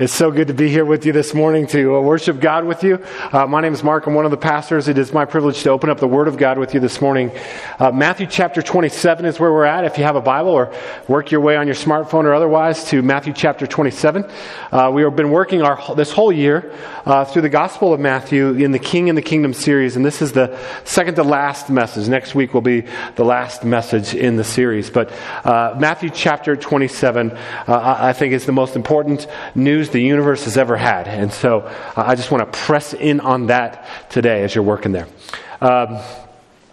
It's so good to be here with you this morning to uh, worship God with you. Uh, my name is Mark. I'm one of the pastors. It is my privilege to open up the Word of God with you this morning. Uh, Matthew chapter 27 is where we're at. If you have a Bible or work your way on your smartphone or otherwise to Matthew chapter 27. Uh, we have been working our, this whole year uh, through the Gospel of Matthew in the King and the Kingdom series, and this is the second to last message. Next week will be the last message in the series. But Matthew chapter 27, I think, is the most important news the universe has ever had. And so uh, I just want to press in on that today as you're working there. Um,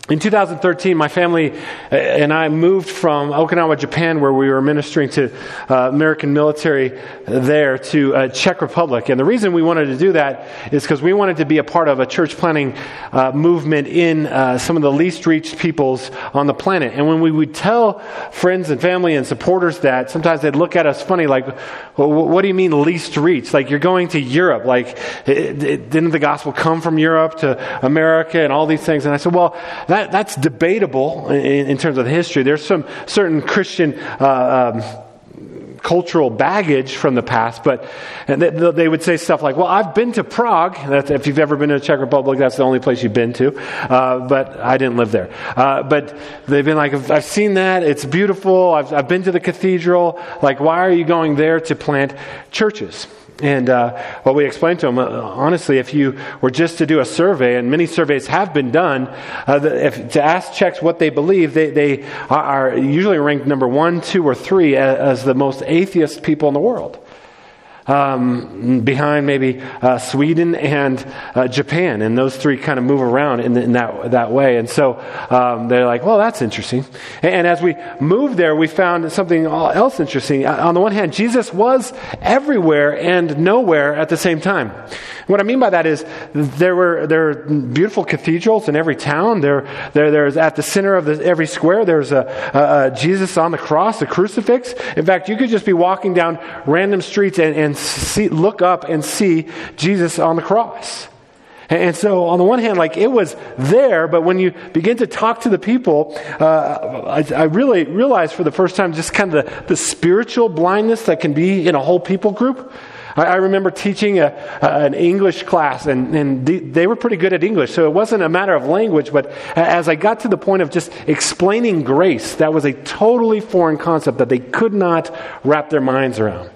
in 2013, my family uh, and I moved from Okinawa, Japan, where we were ministering to uh, American military there, to uh, Czech Republic. And the reason we wanted to do that is because we wanted to be a part of a church planting uh, movement in uh, some of the least reached peoples on the planet. And when we would tell friends and family and supporters that, sometimes they'd look at us funny, like, well, "What do you mean least reached? Like you're going to Europe? Like it, it, didn't the gospel come from Europe to America and all these things?" And I said, "Well." That, that's debatable in, in, terms of history. There's some certain Christian uh, um, cultural baggage from the past, but they, would say stuff like, "Well, I've been to Prague. That's, if you've ever been to the Czech Republic, that's the only place you've been to." Uh, but I didn't live there. Uh, but they've been like, "I've seen that. It's beautiful. I've, I've been to the cathedral. Like, why are you going there to plant churches?" And uh, what we explained to them, uh, honestly, if you were just to do a survey, and many surveys have been done, uh, if, to ask Czechs what they believe, they, they are usually ranked number one, two, or three as, as the most atheist people in the world um, behind maybe uh, Sweden and uh, Japan, and those three kind of move around in, in that that way. And so um, they're like, "Well, that's interesting." And, and, as we moved there, we found something else interesting. Uh, on the one hand, Jesus was everywhere and nowhere at the same time. What I mean by that is there were there are beautiful cathedrals in every town. There, there there's at the center of the, every square there's a, a, a, Jesus on the cross, a crucifix. In fact, you could just be walking down random streets and, and see, look up and see Jesus on the cross. And so, on the one hand, like it was there, but when you begin to talk to the people, uh, I, I, really realized for the first time just kind of the, the spiritual blindness that can be in a whole people group. I, remember teaching a, an English class, and, and they were pretty good at English, so it wasn't a matter of language, but as I got to the point of just explaining grace, that was a totally foreign concept that they could not wrap their minds around.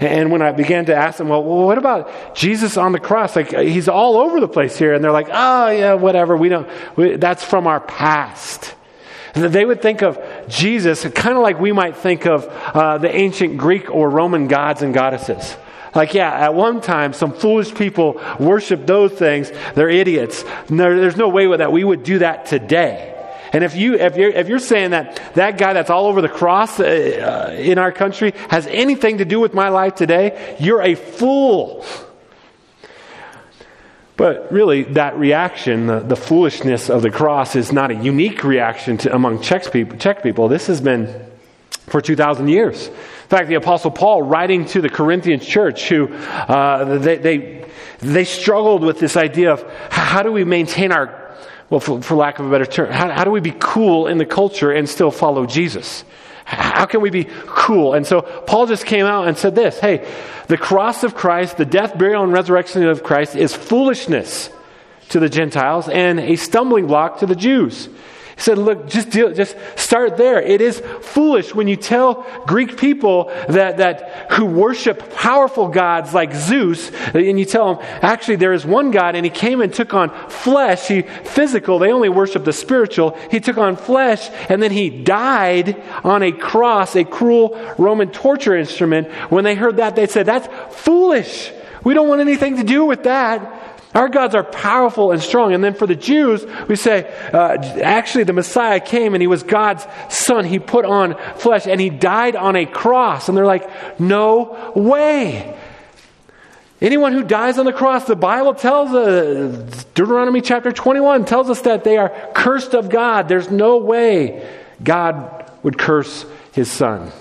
And when I began to ask them, well, what about Jesus on the cross? Like, he's all over the place here. And they're like, oh, yeah, whatever. We don't, we, that's from our past. They would think of Jesus kind of like we might think of uh, the ancient Greek or Roman gods and goddesses. Like, yeah, at one time, some foolish people worship those things. They're idiots. there's no way that we would do that today. And if you if you're if you're saying that that guy that's all over the cross uh, uh in our country has anything to do with my life today, you're a fool. But really, that reaction, the, the, foolishness of the cross, is not a unique reaction to, among Czech people, Czech people. This has been for 2,000 years. In fact, the Apostle Paul, writing to the Corinthian church, who uh, they, they, they struggled with this idea of how do we maintain our, well, for, for lack of a better term, how, how do we be cool in the culture and still follow Jesus? How can we be cool? And so Paul just came out and said this Hey, the cross of Christ, the death, burial, and resurrection of Christ is foolishness to the Gentiles and a stumbling block to the Jews. Said, look, just, deal, just start there. It is foolish when you tell Greek people that, that who worship powerful gods like Zeus, and you tell them, actually, there is one God, and he came and took on flesh. He physical, they only worship the spiritual. He took on flesh, and then he died on a cross, a cruel Roman torture instrument. When they heard that, they said, that's foolish. We don't want anything to do with that. Our gods are powerful and strong. And then for the Jews, we say, uh, actually, the Messiah came and he was God's son. He put on flesh and he died on a cross. And they're like, no way. Anyone who dies on the cross, the Bible tells us, Deuteronomy chapter 21 tells us that they are cursed of God. There's no way God would curse his son.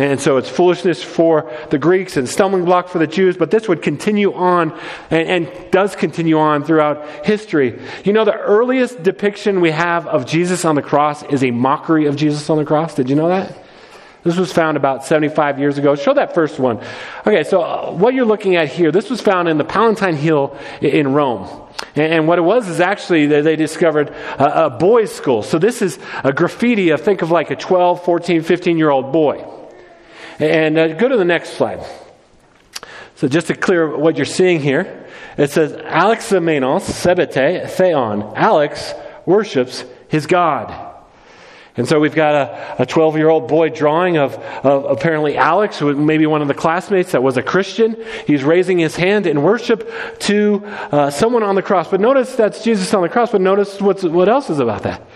And so it's foolishness for the Greeks and stumbling block for the Jews, but this would continue on and, and, does continue on throughout history. You know, the earliest depiction we have of Jesus on the cross is a mockery of Jesus on the cross. Did you know that? This was found about 75 years ago. Show that first one. Okay, so uh, what you're looking at here, this was found in the Palatine Hill in Rome. And, what it was is actually they discovered a, boys' school. So this is a graffiti of, think of like a 12, 14, 15 year old boy. And uh, go to the next slide. So just to clear what you're seeing here, it says Alex Alexamenos sebete theon. Alex worships his God. And so we've got a 12 year old boy drawing of, of, apparently Alex, who maybe one of the classmates that was a Christian. He's raising his hand in worship to uh, someone on the cross. But notice that's Jesus on the cross, but notice what's, what else is about that.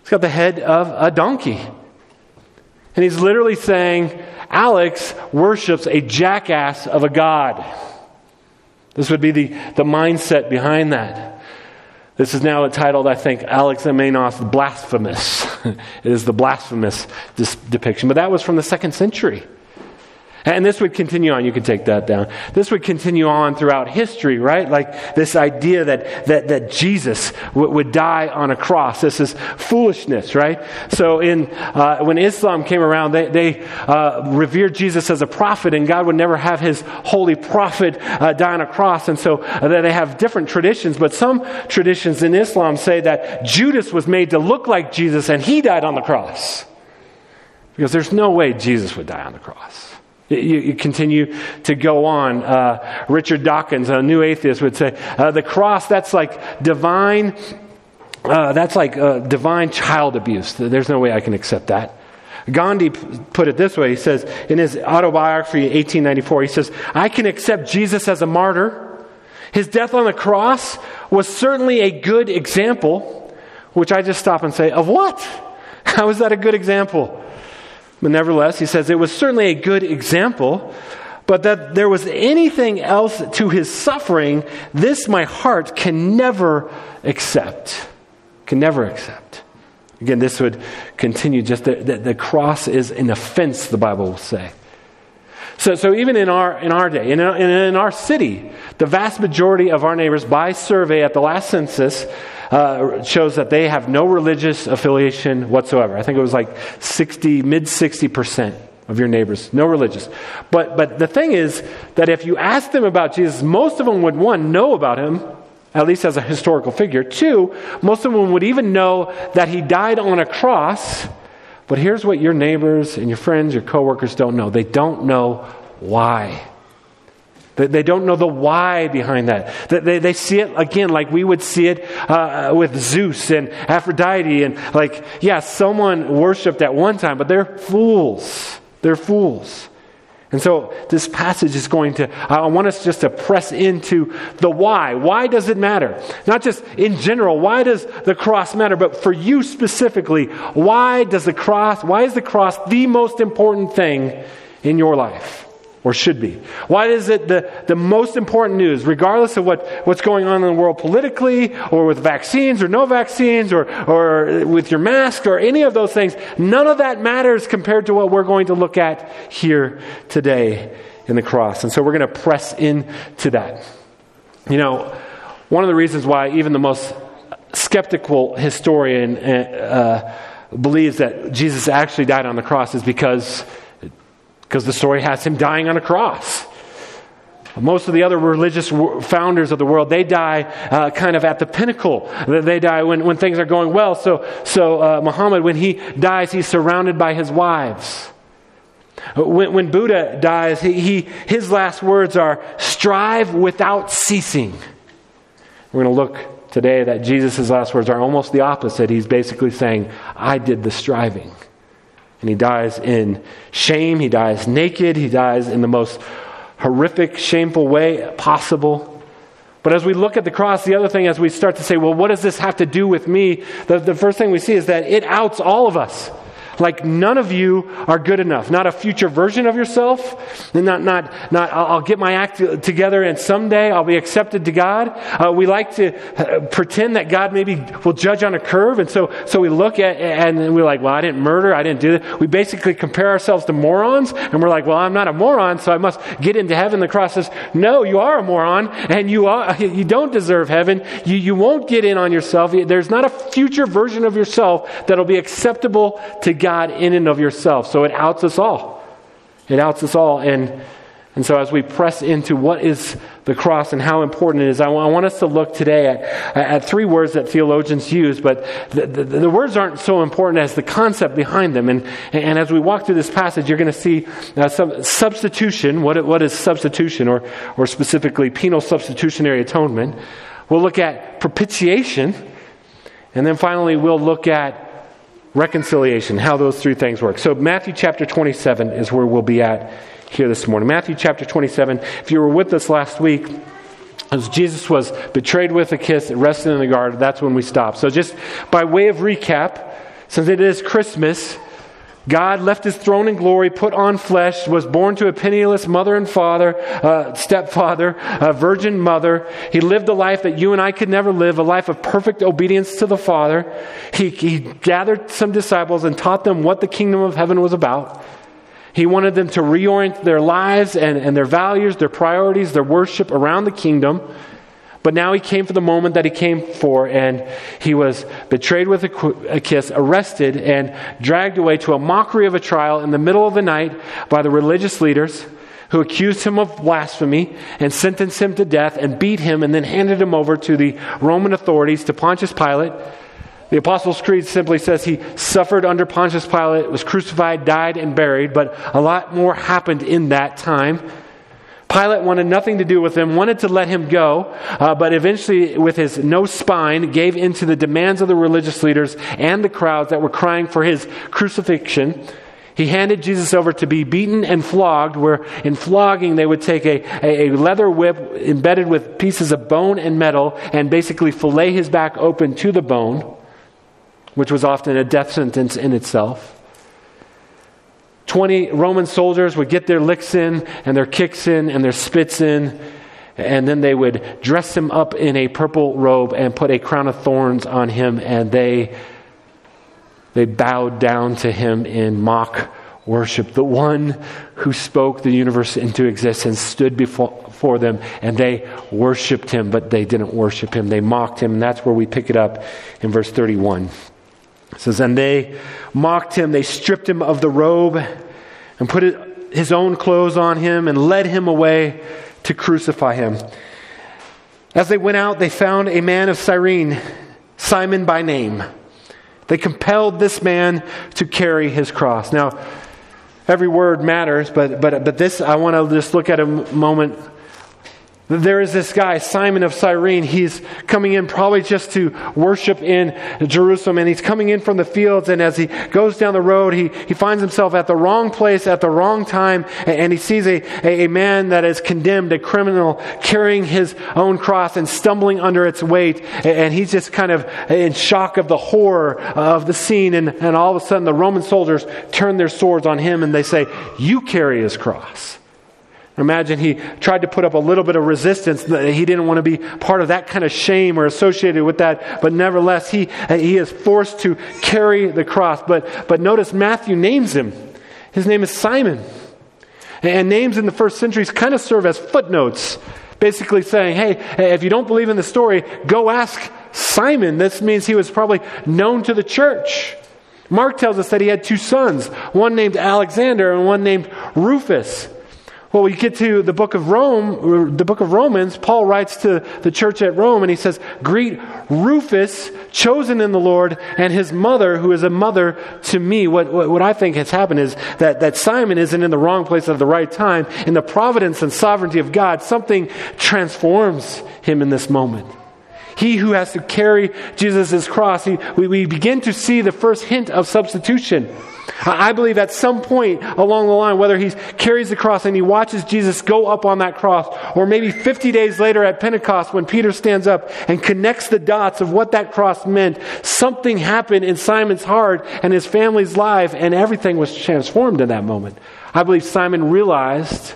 He's got the head of a donkey. And he's literally saying, Alex worships a jackass of a God. This would be the, the mindset behind that. This is now entitled, I think, Alexamenos Blasphemous. it is the blasphemous dis- depiction. But that was from the second century. And this would continue on. You could take that down. This would continue on throughout history, right? Like this idea that, that, that Jesus w- would die on a cross. This is foolishness, right? So in, uh, when Islam came around, they, they uh, revered Jesus as a prophet, and God would never have his holy prophet uh, die on a cross. And so uh, they have different traditions, but some traditions in Islam say that Judas was made to look like Jesus and he died on the cross. Because there's no way Jesus would die on the cross. You, you, continue to go on. Uh, Richard Dawkins, a new atheist, would say uh, the cross, that's like divine, uh, that's like uh, divine child abuse. There's no way I can accept that. Gandhi put it this way. He says in his autobiography, 1894, he says, I can accept Jesus as a martyr. His death on the cross was certainly a good example, which I just stop and say, of what? How is that a good example? But nevertheless, he says it was certainly a good example, but that there was anything else to his suffering, this my heart can never accept. Can never accept. Again, this would continue just that the, the, cross is an offense, the Bible will say. So, so even in our, in our day, in, in, in our city, the vast majority of our neighbors, by survey at the last census, uh, shows that they have no religious affiliation whatsoever. I think it was like 60, mid 60% of your neighbors, no religious. But, but the thing is that if you ask them about Jesus, most of them would, one, know about him, at least as a historical figure. Two, most of them would even know that he died on a cross. But here's what your neighbors and your friends, your coworkers don't know they don't know why. They don't know the why behind that. They, see it, again, like we would see it uh, with Zeus and Aphrodite. And, like, yeah, someone worshiped at one time, but they're fools. They're fools. And so this passage is going to, I want us just to press into the why. Why does it matter? Not just in general, why does the cross matter, but for you specifically, why does the cross, why is the cross the most important thing in your life? Or should be? Why is it the, the most important news, regardless of what, what's going on in the world politically, or with vaccines or no vaccines, or, or with your mask, or any of those things? None of that matters compared to what we're going to look at here today in the cross. And so we're going to press into that. You know, one of the reasons why even the most skeptical historian uh, believes that Jesus actually died on the cross is because because the story has him dying on a cross. Most of the other religious founders of the world, they die uh, kind of at the pinnacle. They die when, when things are going well. So, so uh, Muhammad, when he dies, he's surrounded by his wives. When, when Buddha dies, he, he, his last words are, strive without ceasing. We're going to look today that Jesus' last words are almost the opposite. He's basically saying, I did the striving. And he dies in shame. He dies naked. He dies in the most horrific, shameful way possible. But as we look at the cross, the other thing, as we start to say, well, what does this have to do with me? The, the first thing we see is that it outs all of us. Like none of you are good enough. Not a future version of yourself. And not, not, not, I'll, I'll get my act together and someday I'll be accepted to God. Uh, we like to uh, pretend that God maybe will judge on a curve. And so, so we look at, and we're like, well, I didn't murder. I didn't do that. We basically compare ourselves to morons. And we're like, well, I'm not a moron, so I must get into heaven. The cross says, no, you are a moron and you are, you don't deserve heaven. You, you won't get in on yourself. There's not a future version of yourself that'll be acceptable to God in and of yourself. So it outs us all. It outs us all. And, and so as we press into what is the cross and how important it is, I want us to look today at, at three words that theologians use, but the, the, the words aren't so important as the concept behind them. And, and as we walk through this passage, you're going to see uh, some substitution. What, what is substitution, or, or specifically penal substitutionary atonement? We'll look at propitiation. And then finally, we'll look at reconciliation, how those three things work. So, Matthew chapter 27 is where we'll be at here this morning. Matthew chapter 27. If you were with us last week, as Jesus was betrayed with a kiss, rested in the garden, that's when we stopped. So, just by way of recap, since it is Christmas, God left his throne in glory, put on flesh, was born to a penniless mother and father, uh, stepfather, a virgin mother. He lived a life that you and I could never live, a life of perfect obedience to the Father. He, he gathered some disciples and taught them what the kingdom of heaven was about. He wanted them to reorient their lives and, and their values, their priorities, their worship around the kingdom. But now he came for the moment that he came for, and he was betrayed with a, kiss, arrested, and dragged away to a mockery of a trial in the middle of the night by the religious leaders who accused him of blasphemy and sentenced him to death and beat him and then handed him over to the Roman authorities, to Pontius Pilate. The Apostles' Creed simply says he suffered under Pontius Pilate, was crucified, died, and buried, but a lot more happened in that time. Pilate wanted nothing to do with him, wanted to let him go, uh, but eventually, with his no spine, gave in to the demands of the religious leaders and the crowds that were crying for his crucifixion. He handed Jesus over to be beaten and flogged, where in flogging they would take a, a, a, leather whip embedded with pieces of bone and metal and basically fillet his back open to the bone, which was often a death sentence in itself. 20 Roman soldiers would get their licks in and their kicks in and their spits in, and then they would dress him up in a purple robe and put a crown of thorns on him, and they, they bowed down to him in mock worship. The one who spoke the universe into existence stood before, them, and they worshiped him, but they didn't worship him. They mocked him, and that's where we pick it up in verse 31. It says, And they mocked him, they stripped him of the robe and put his own clothes on him and led him away to crucify him. As they went out, they found a man of Cyrene, Simon by name. They compelled this man to carry his cross. Now, every word matters, but, but, but this, I want to just look at a moment there is this guy, Simon of Cyrene. He's coming in probably just to worship in Jerusalem, and he's coming in from the fields. And as he goes down the road, he, he finds himself at the wrong place at the wrong time, and he sees a, a, a man that is condemned, a criminal, carrying his own cross and stumbling under its weight. And he's just kind of in shock of the horror of the scene. And, and all of a sudden, the Roman soldiers turn their swords on him and they say, You carry his cross. Imagine he tried to put up a little bit of resistance. He didn't want to be part of that kind of shame or associated with that. But nevertheless, he, he is forced to carry the cross. But, but notice Matthew names him. His name is Simon. And names in the first centuries kind of serve as footnotes, basically saying, hey, if you don't believe in the story, go ask Simon. This means he was probably known to the church. Mark tells us that he had two sons, one named Alexander and one named Rufus. Well, we get to the book of Rome, the book of Romans, Paul writes to the church at Rome and he says, Greet Rufus, chosen in the Lord, and his mother, who is a mother to me. What, what, what, I think has happened is that, that Simon isn't in the wrong place at the right time. In the providence and sovereignty of God, something transforms him in this moment. He who has to carry Jesus' cross, we, we begin to see the first hint of substitution. I believe at some point along the line, whether he carries the cross and he watches Jesus go up on that cross, or maybe 50 days later at Pentecost when Peter stands up and connects the dots of what that cross meant, something happened in Simon's heart and his family's life, and everything was transformed in that moment. I believe Simon realized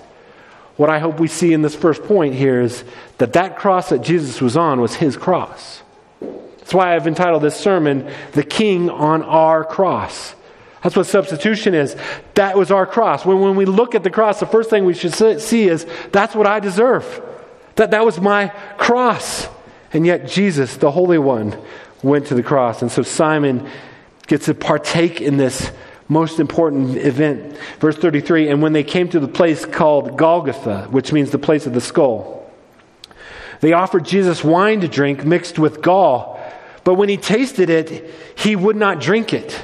what I hope we see in this first point here is that that cross that Jesus was on was his cross. That's why I've entitled this sermon, The King on Our Cross. That's what substitution is. That was our cross. When, when we look at the cross, the first thing we should see is that's what I deserve. That, that was my cross. And yet, Jesus, the Holy One, went to the cross. And so Simon gets to partake in this most important event. Verse 33 And when they came to the place called Golgotha, which means the place of the skull, they offered Jesus wine to drink mixed with gall. But when he tasted it, he would not drink it.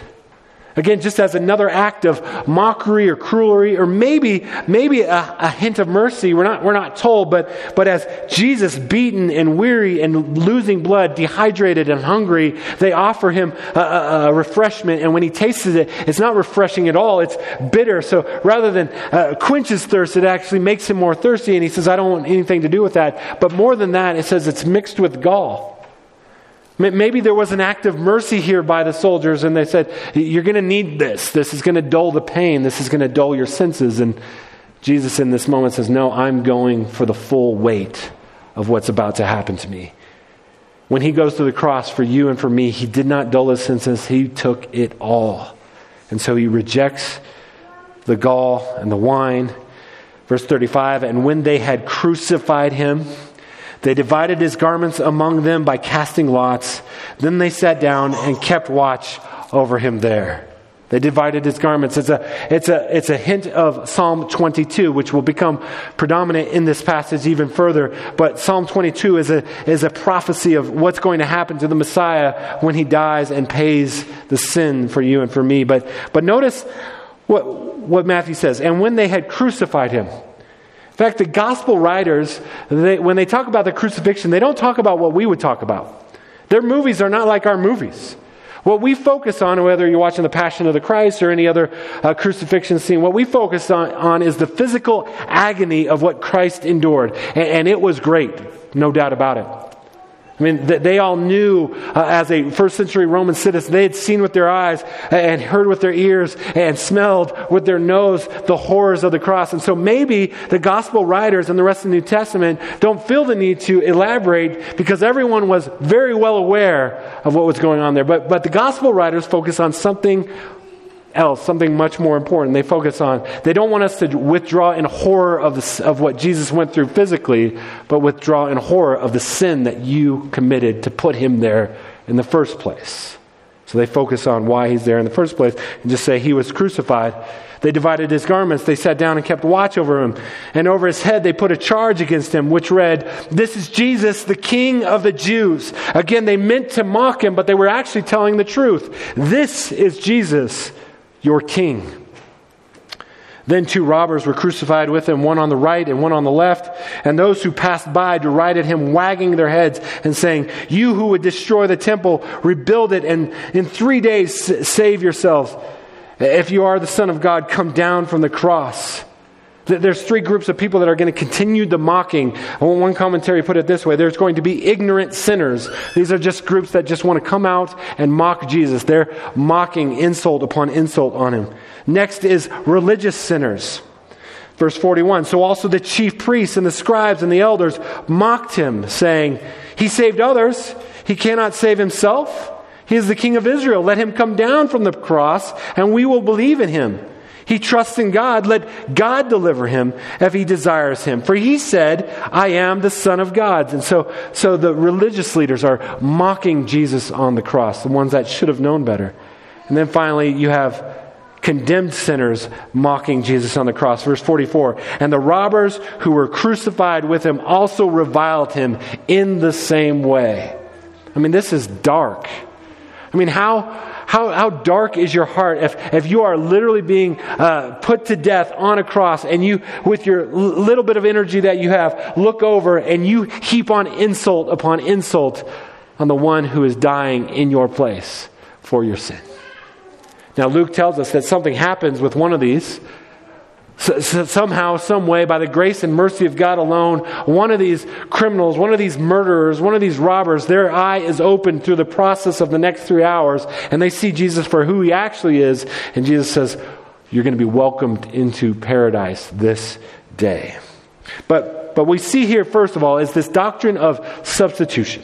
Again, just as another act of mockery or cruelty, or maybe, maybe a, a, hint of mercy. We're not, we're not told, but, but as Jesus, beaten and weary and losing blood, dehydrated and hungry, they offer him a, a, a refreshment. And when he tastes it, it's not refreshing at all. It's bitter. So rather than uh, quench his thirst, it actually makes him more thirsty. And he says, I don't want anything to do with that. But more than that, it says it's mixed with gall. Maybe there was an act of mercy here by the soldiers, and they said, You're going to need this. This is going to dull the pain. This is going to dull your senses. And Jesus, in this moment, says, No, I'm going for the full weight of what's about to happen to me. When he goes to the cross for you and for me, he did not dull his senses, he took it all. And so he rejects the gall and the wine. Verse 35 And when they had crucified him, they divided his garments among them by casting lots. Then they sat down and kept watch over him there. They divided his garments. It's a, it's, a, it's a hint of Psalm 22, which will become predominant in this passage even further. But Psalm 22 is a, is a prophecy of what's going to happen to the Messiah when he dies and pays the sin for you and for me. But, but notice what, what Matthew says. And when they had crucified him, in fact, the gospel writers, they, when they talk about the crucifixion, they don't talk about what we would talk about. Their movies are not like our movies. What we focus on, whether you're watching The Passion of the Christ or any other uh, crucifixion scene, what we focus on, on, is the physical agony of what Christ endured. And, and it was great, no doubt about it. I mean, they all knew uh, as a first century Roman citizen, they had seen with their eyes and heard with their ears and smelled with their nose the horrors of the cross. And so maybe the gospel writers and the rest of the New Testament don't feel the need to elaborate because everyone was very well aware of what was going on there. But, but the gospel writers focus on something else, something much more important. They focus on, they don't want us to withdraw in horror of, the, of what Jesus went through physically, but withdraw in horror of the sin that you committed to put him there in the first place. So they focus on why he's there in the first place and just say he was crucified. They divided his garments. They sat down and kept watch over him. And over his head, they put a charge against him, which read, This is Jesus, the King of the Jews. Again, they meant to mock him, but they were actually telling the truth. This is Jesus, your king. Then two robbers were crucified with him, one on the right and one on the left. And those who passed by derided him, wagging their heads and saying, You who would destroy the temple, rebuild it, and in three days save yourselves. If you are the Son of God, come down from the cross. There's three groups of people that are going to continue the mocking. One commentary put it this way there's going to be ignorant sinners. These are just groups that just want to come out and mock Jesus. They're mocking insult upon insult on him. Next is religious sinners. Verse 41 So also the chief priests and the scribes and the elders mocked him, saying, He saved others, he cannot save himself. He is the king of Israel. Let him come down from the cross, and we will believe in him. He trusts in God. Let God deliver him if he desires him. For he said, I am the Son of God. And so, so the religious leaders are mocking Jesus on the cross, the ones that should have known better. And then finally, you have condemned sinners mocking Jesus on the cross. Verse 44 And the robbers who were crucified with him also reviled him in the same way. I mean, this is dark. I mean, how how, how dark is your heart if, if you are literally being uh, put to death on a cross and you, with your little bit of energy that you have, look over and you heap on insult upon insult on the one who is dying in your place for your sin. Now, Luke tells us that something happens with one of these so, so somehow, some way, by the grace and mercy of God alone, one of these criminals, one of these murderers, one of these robbers, their eye is opened through the process of the next three hours, and they see Jesus for who he actually is. And Jesus says, You're going to be welcomed into paradise this day. But, but we see here, first of all, is this doctrine of substitution.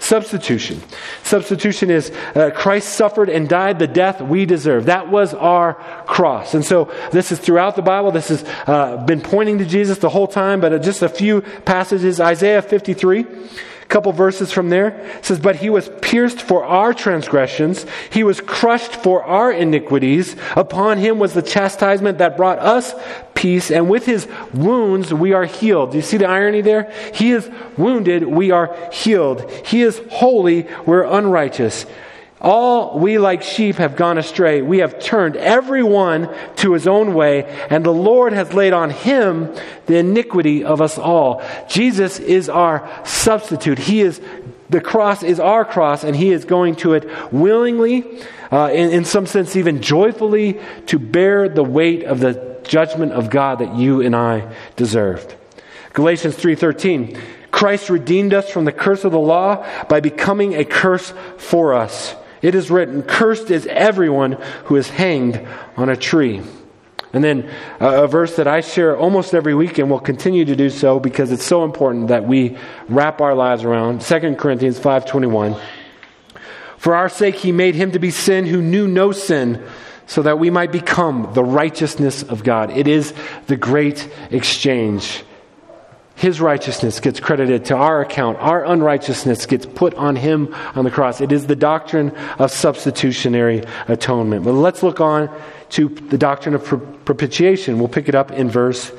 Substitution. Substitution is uh, Christ suffered and died the death we deserve. That was our cross. And so this is throughout the Bible. This has uh, been pointing to Jesus the whole time, but just a few passages. Isaiah 53 couple verses from there says, But he was pierced for our transgressions, he was crushed for our iniquities. Upon him was the chastisement that brought us peace, and with his wounds we are healed. Do you see the irony there? He is wounded, we are healed. He is holy, we're unrighteous. All we like sheep have gone astray. We have turned every one to his own way, and the Lord has laid on him the iniquity of us all. Jesus is our substitute. He is, the cross is our cross, and he is going to it willingly, uh, in, in some sense, even joyfully, to bear the weight of the judgment of God that you and I deserved. Galatians 3:13 Christ redeemed us from the curse of the law by becoming a curse for us. It is written, Cursed is everyone who is hanged on a tree. And then uh, a verse that I share almost every week and will continue to do so because it's so important that we wrap our lives around 2 Corinthians 5:21 For our sake he made him to be sin who knew no sin so that we might become the righteousness of God. It is the great exchange. His righteousness gets credited to our account. Our unrighteousness gets put on him on the cross. It is the doctrine of substitutionary atonement. But let's look on to the doctrine of propitiation. We'll pick it up in verse,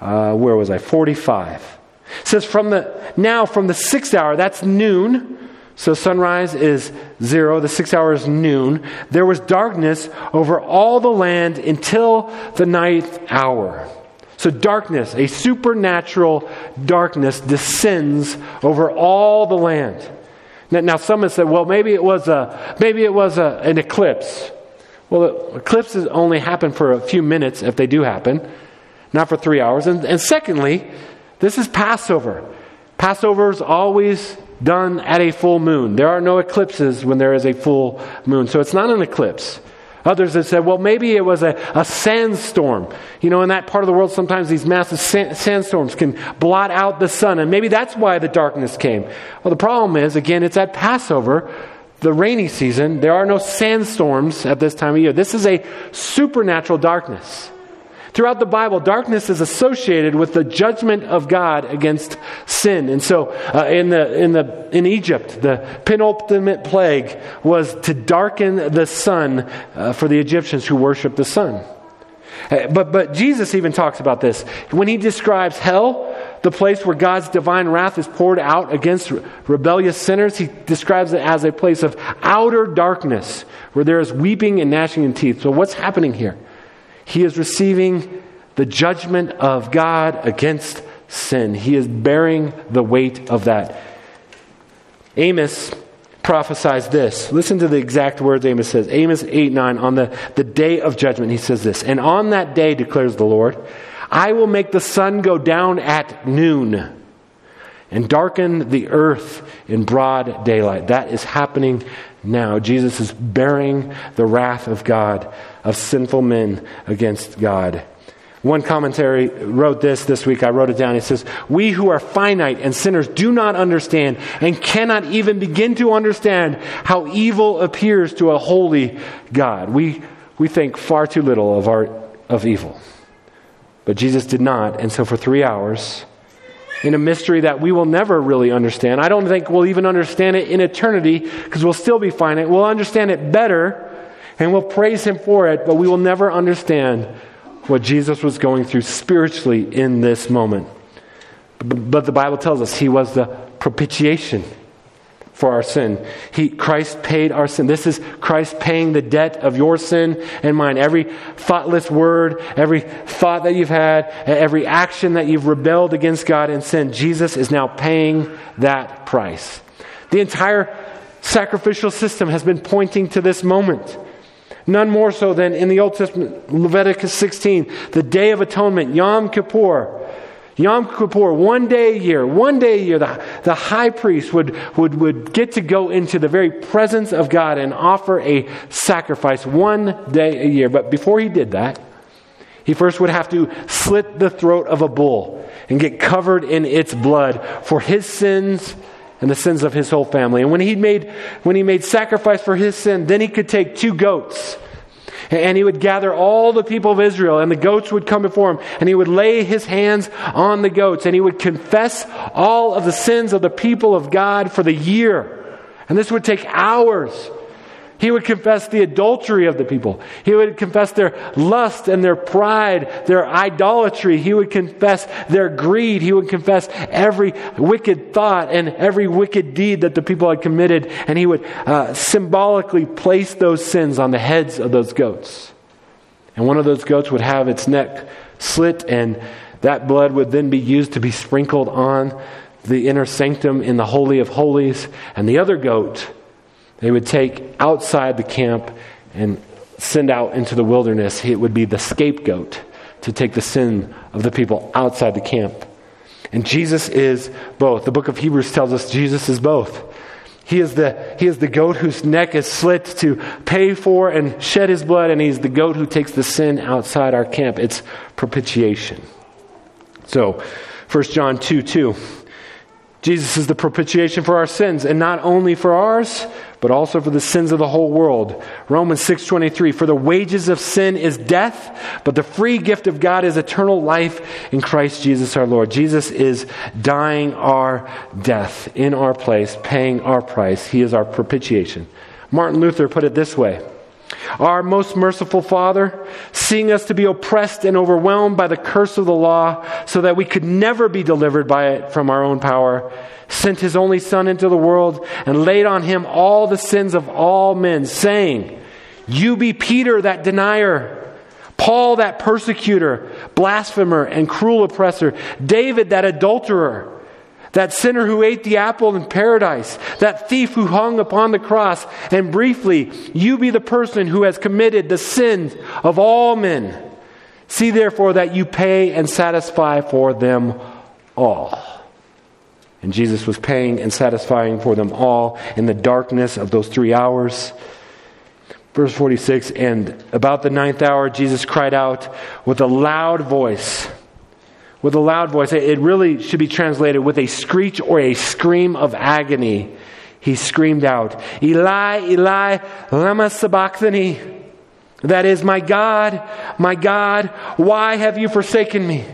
uh, where was I? 45. It says, from the, now from the sixth hour, that's noon. So sunrise is zero, the sixth hour is noon. There was darkness over all the land until the ninth hour. So, darkness, a supernatural darkness, descends over all the land. Now, now some have said, well, maybe it was, a, maybe it was a, an eclipse. Well, eclipses only happen for a few minutes if they do happen, not for three hours. And, and secondly, this is Passover. Passover is always done at a full moon. There are no eclipses when there is a full moon. So it's not an eclipse. Others have said, well, maybe it was a, a sandstorm. You know, in that part of the world, sometimes these massive sand, sandstorms can blot out the sun, and maybe that's why the darkness came. Well, the problem is, again, it's at Passover, the rainy season. There are no sandstorms at this time of year. This is a supernatural darkness. Throughout the Bible, darkness is associated with the judgment of God against sin. And so, uh, in, the, in, the, in Egypt, the penultimate plague was to darken the sun uh, for the Egyptians who worship the sun. Uh, but, but Jesus even talks about this. When he describes hell, the place where God's divine wrath is poured out against rebellious sinners, he describes it as a place of outer darkness where there is weeping and gnashing of teeth. So, what's happening here? He is receiving the judgment of God against sin. He is bearing the weight of that. Amos prophesies this. Listen to the exact words Amos says. Amos 8 9, on the, the day of judgment, he says this. And on that day, declares the Lord, I will make the sun go down at noon and darken the earth in broad daylight. That is happening now. Jesus is bearing the wrath of God of sinful men against God. One commentary wrote this this week. I wrote it down. It says, We who are finite and sinners do not understand and cannot even begin to understand how evil appears to a holy God. We, we think far too little of, our, of evil. But Jesus did not. And so for three hours, in a mystery that we will never really understand, I don't think we'll even understand it in eternity because we'll still be finite. We'll understand it better and we'll praise him for it, but we will never understand what Jesus was going through spiritually in this moment. But the Bible tells us he was the propitiation for our sin. He, Christ paid our sin. This is Christ paying the debt of your sin and mine. Every thoughtless word, every thought that you've had, every action that you've rebelled against God and sin, Jesus is now paying that price. The entire sacrificial system has been pointing to this moment. None more so than in the Old Testament, Leviticus 16, the Day of Atonement, Yom Kippur. Yom Kippur, one day a year, one day a year, the, the high priest would, would, would get to go into the very presence of God and offer a sacrifice one day a year. But before he did that, he first would have to slit the throat of a bull and get covered in its blood for his sins and the sins of his whole family. And when he made, when he made sacrifice for his sin, then he could take two goats And he would gather all the people of Israel, and the goats would come before him, and he would lay his hands on the goats, and he would confess all of the sins of the people of God for the year. And this would take hours. He would confess the adultery of the people. He would confess their lust and their pride, their idolatry. He would confess their greed. He would confess every wicked thought and every wicked deed that the people had committed. And he would uh, symbolically place those sins on the heads of those goats. And one of those goats would have its neck slit, and that blood would then be used to be sprinkled on the inner sanctum in the Holy of Holies. And the other goat, they would take outside the camp and send out into the wilderness. It would be the scapegoat to take the sin of the people outside the camp. And Jesus is both. The book of Hebrews tells us Jesus is both. He is, the, he is the goat whose neck is slit to pay for and shed his blood, and he's the goat who takes the sin outside our camp. It's propitiation. So, 1 John 2 2. Jesus is the propitiation for our sins, and not only for ours, but also for the sins of the whole world. Romans 6:23 For the wages of sin is death, but the free gift of God is eternal life in Christ Jesus our Lord. Jesus is dying our death in our place, paying our price. He is our propitiation. Martin Luther put it this way: our most merciful Father, seeing us to be oppressed and overwhelmed by the curse of the law, so that we could never be delivered by it from our own power, sent his only Son into the world and laid on him all the sins of all men, saying, You be Peter, that denier. Paul, that persecutor, blasphemer, and cruel oppressor. David, that adulterer. That sinner who ate the apple in paradise, that thief who hung upon the cross, and briefly, you be the person who has committed the sins of all men. See therefore that you pay and satisfy for them all. And Jesus was paying and satisfying for them all in the darkness of those three hours. Verse 46 And about the ninth hour, Jesus cried out with a loud voice with a loud voice. It really should be translated with a screech or a scream of agony. He screamed out, Eli, Eli, lama sabachthani. That is, my God, my God, why have you forsaken me?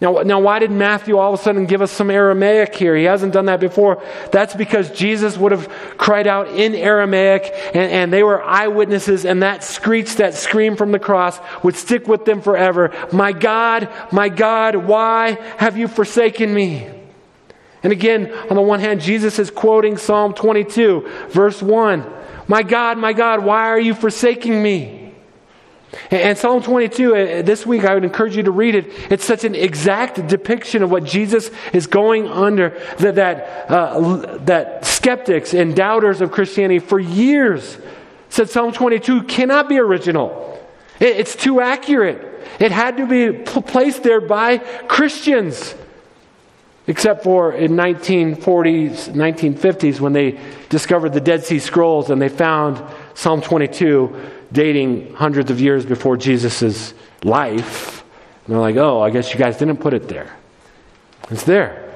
Now, now, why did Matthew all of a sudden give us some Aramaic here? He hasn't done that before. That's because Jesus would have cried out in Aramaic, and, and they were eyewitnesses, and that screech, that scream from the cross would stick with them forever. My God, my God, why have you forsaken me? And again, on the one hand, Jesus is quoting Psalm 22, verse 1. My God, my God, why are you forsaking me? And Psalm 22, uh, this week I would encourage you to read it. It's such an exact depiction of what Jesus is going under that, that, uh, that skeptics and doubters of Christianity for years said Psalm 22 cannot be original. It, it's too accurate. It had to be placed there by Christians. Except for in 1940s, 1950s when they discovered the Dead Sea Scrolls and they found Psalm 22 dating hundreds of years before Jesus' life. And they're like, oh, I guess you guys didn't put it there. It's there.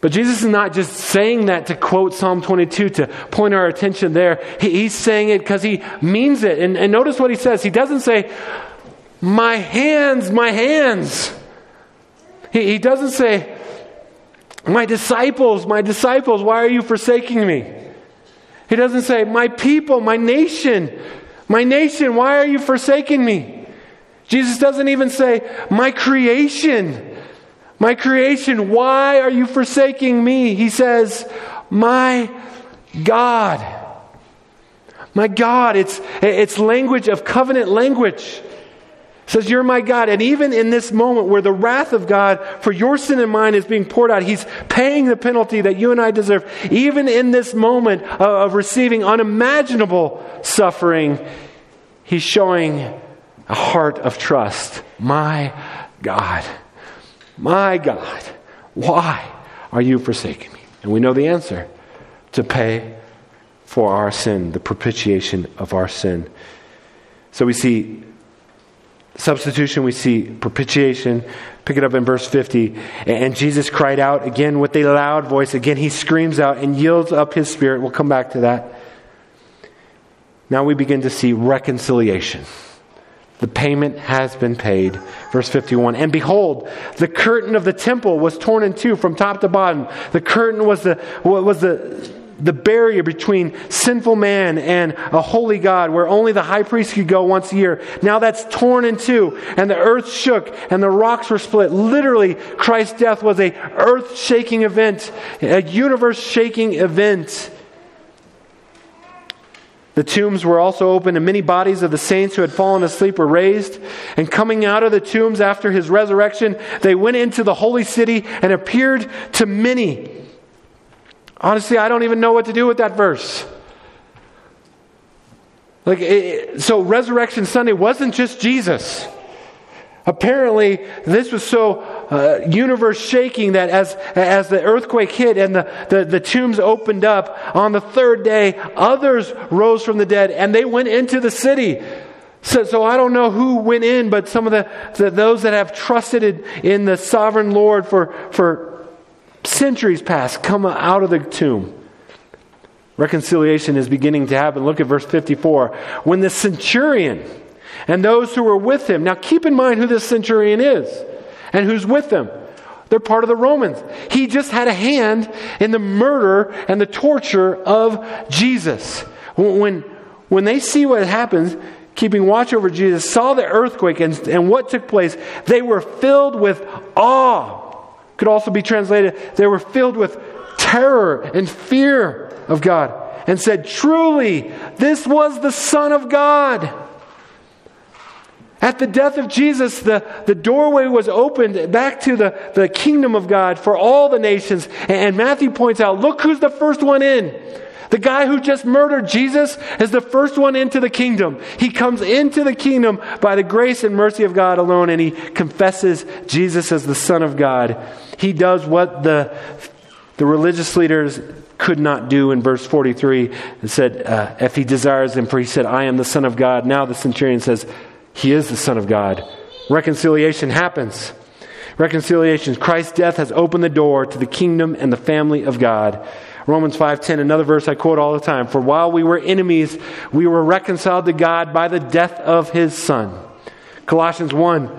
But Jesus is not just saying that to quote Psalm 22 to point our attention there. He, he's saying it because he means it. And, and notice what he says. He doesn't say, My hands, my hands. He, he doesn't say, My disciples, my disciples, why are you forsaking me? He doesn't say, My people, my nation, my nation, why are you forsaking me? Jesus doesn't even say, My creation, my creation, why are you forsaking me? He says, My God. My God. It's, it's language of covenant language says, You're my God. And even in this moment where the wrath of God for your sin and mine is being poured out, He's paying the penalty that you and I deserve. Even in this moment of receiving unimaginable suffering, He's showing a heart of trust. My God, my God, why are you forsaking me? And we know the answer to pay for our sin, the propitiation of our sin. So we see substitution, we see propitiation. Pick it up in verse 50. And Jesus cried out again with a loud voice. Again, he screams out and yields up his spirit. We'll come back to that. now we begin to see reconciliation. The payment has been paid. Verse 51. And behold, the curtain of the temple was torn in two from top to bottom. The curtain was the, was the, the barrier between sinful man and a holy God where only the high priest could go once a year. Now that's torn in two and the earth shook and the rocks were split. Literally, Christ's death was a earth shaking event, a universe shaking event. The tombs were also opened, and many bodies of the saints who had fallen asleep were raised. And coming out of the tombs after his resurrection, they went into the holy city and appeared to many. Honestly, I don't even know what to do with that verse. Like, it, so Resurrection Sunday wasn't just Jesus. Apparently, this was so uh, universe shaking that as, as the earthquake hit and the, the, the tombs opened up, on the third day, others rose from the dead and they went into the city. So, so I don't know who went in, but some of the, the those that have trusted in, the sovereign Lord for, for centuries past come out of the tomb. Reconciliation is beginning to happen. Look at verse 54. When the centurion, and those who were with him. Now keep in mind who this centurion is and who's with them. They're part of the Romans. He just had a hand in the murder and the torture of Jesus. When, when they see what happens, keeping watch over Jesus, saw the earthquake and, and what took place, they were filled with awe. Could also be translated, they were filled with terror and fear of God and said, Truly, this was the Son of God. At the death of Jesus, the, the doorway was opened back to the, the kingdom of God for all the nations. And Matthew points out look who's the first one in. The guy who just murdered Jesus is the first one into the kingdom. He comes into the kingdom by the grace and mercy of God alone, and he confesses Jesus as the Son of God. He does what the, the religious leaders could not do in verse 43. It said, uh, if he desires him, for he said, I am the Son of God. Now the centurion says, he is the Son of God. Reconciliation happens. Reconciliation. Christ's death has opened the door to the kingdom and the family of God. Romans 5:10 another verse I quote all the time for while we were enemies we were reconciled to God by the death of his son. Colossians 1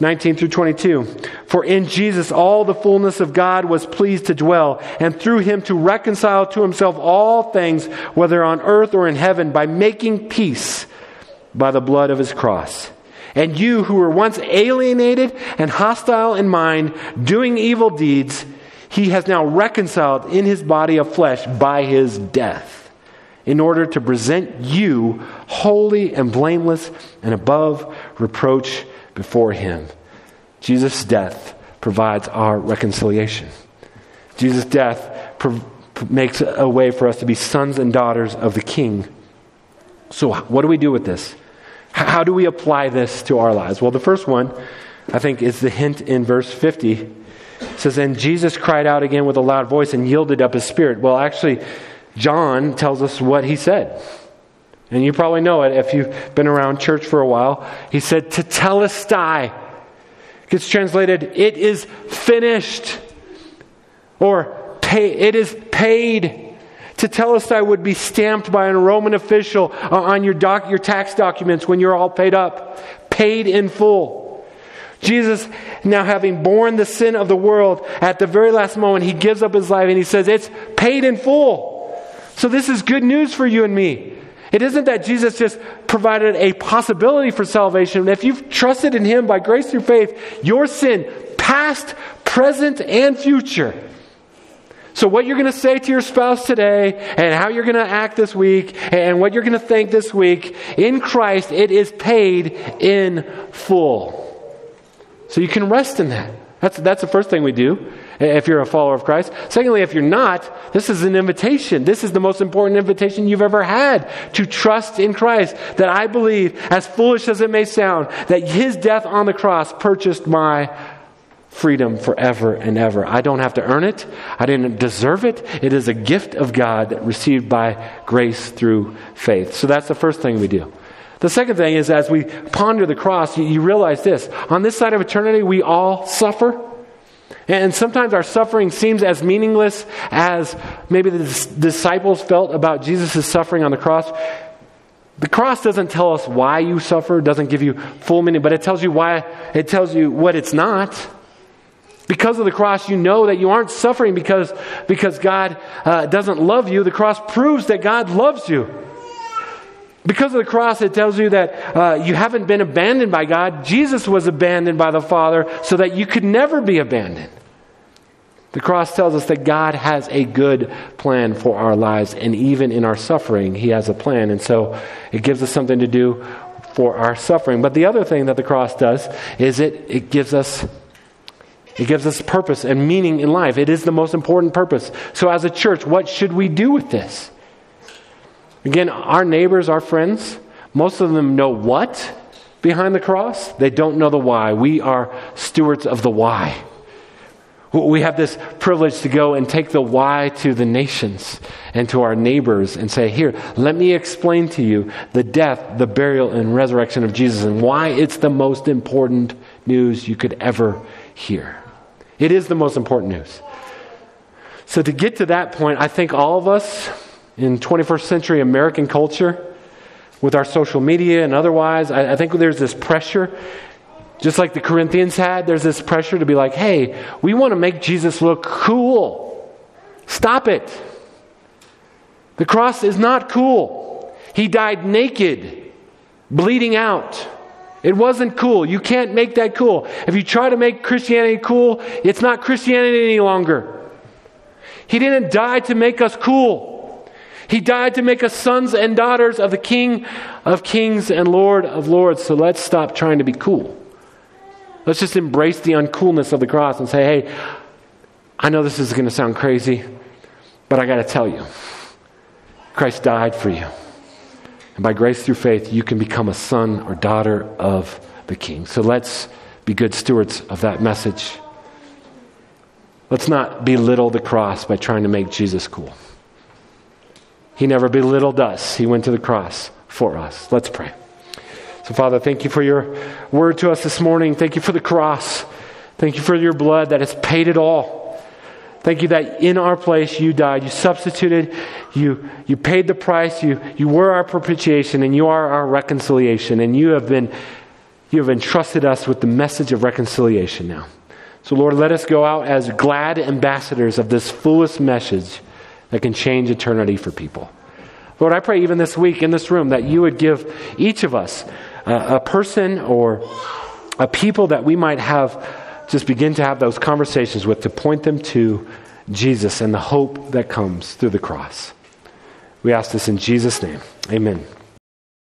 19 through 22. For in Jesus all the fullness of God was pleased to dwell, and through him to reconcile to himself all things, whether on earth or in heaven, by making peace by the blood of his cross. And you who were once alienated and hostile in mind, doing evil deeds, he has now reconciled in his body of flesh by his death, in order to present you holy and blameless and above reproach before him. Jesus' death provides our reconciliation. Jesus' death makes a way for us to be sons and daughters of the King. So, what do we do with this? How do we apply this to our lives? Well, the first one, I think, is the hint in verse 50. Says, And Jesus cried out again with a loud voice and yielded up his spirit. Well, actually, John tells us what he said. And you probably know it if you've been around church for a while. He said, Tetelestai. Gets translated, it is finished. Or pay, it is paid. Tetelestai would be stamped by a Roman official on your, doc, your tax documents when you're all paid up, paid in full. Jesus, now having borne the sin of the world, at the very last moment, he gives up his life and he says, It's paid in full. So this is good news for you and me. It isn't that Jesus just provided a possibility for salvation. If you've trusted in him by grace through faith, your sin, past, present, and future, so, what you're going to say to your spouse today, and how you're going to act this week, and what you're going to think this week, in Christ, it is paid in full. So, you can rest in that. That's, that's the first thing we do if you're a follower of Christ. Secondly, if you're not, this is an invitation. This is the most important invitation you've ever had to trust in Christ. That I believe, as foolish as it may sound, that his death on the cross purchased my freedom forever and ever. I don't have to earn it. I didn't deserve it. It is a gift of God received by grace through faith. So that's the first thing we do. The second thing is as we ponder the cross, you, you realize this. On this side of eternity, we all suffer. And sometimes our suffering seems as meaningless as maybe the disciples felt about Jesus' suffering on the cross. The cross doesn't tell us why you suffer, doesn't give you full meaning, but it tells you why, it tells you what it's not. Because of the cross, you know that you aren't suffering because, because God uh, doesn't love you. The cross proves that God loves you. Because of the cross, it tells you that uh, you haven't been abandoned by God. Jesus was abandoned by the Father so that you could never be abandoned. The cross tells us that God has a good plan for our lives, and even in our suffering, He has a plan. And so it gives us something to do for our suffering. But the other thing that the cross does is it, it gives us it gives us purpose and meaning in life. It is the most important purpose. So as a church, what should we do with this? Again, our neighbors, our friends, most of them know what behind the cross. They don't know the why. We are stewards of the why. We have this privilege to go and take the why to the nations and to our neighbors and say, Here, let me explain to you the death, the burial, and resurrection of Jesus and why it's the most important news you could ever hear. It is the most important news. So, to get to that point, I think all of us in 21st century American culture, with our social media and otherwise, I, I think there's this pressure just like the Corinthians had, there's this pressure to be like, hey, we want to make Jesus look cool. Stop it. The cross is not cool. He died naked, bleeding out. It wasn't cool. You can't make that cool. If you try to make Christianity cool, it's not Christianity any longer. He didn't die to make us cool. He died to make us sons and daughters of the King of Kings and Lord of Lords. So let's stop trying to be cool. Let's just embrace the uncoolness of the cross and say, hey, I know this is going to sound crazy, but I got to tell you Christ died for you. And by grace through faith, you can become a son or daughter of the King. So let's be good stewards of that message. Let's not belittle the cross by trying to make Jesus cool. He never belittled us, He went to the cross for us. Let's pray. So, Father, thank you for your word to us this morning. Thank you for the cross. Thank you for your blood that has paid it all. Thank you that in our place you died. You substituted. You, you paid the price. You, you were our propitiation and you are our reconciliation. And you have been you have entrusted us with the message of reconciliation now. So, Lord, let us go out as glad ambassadors of this fullest message that can change eternity for people. Lord, I pray even this week in this room that you would give each of us uh, a person or a people that we might have just begin to have those conversations with to point them to Jesus and the hope that comes through the cross. We ask this in Jesus' name. Amen.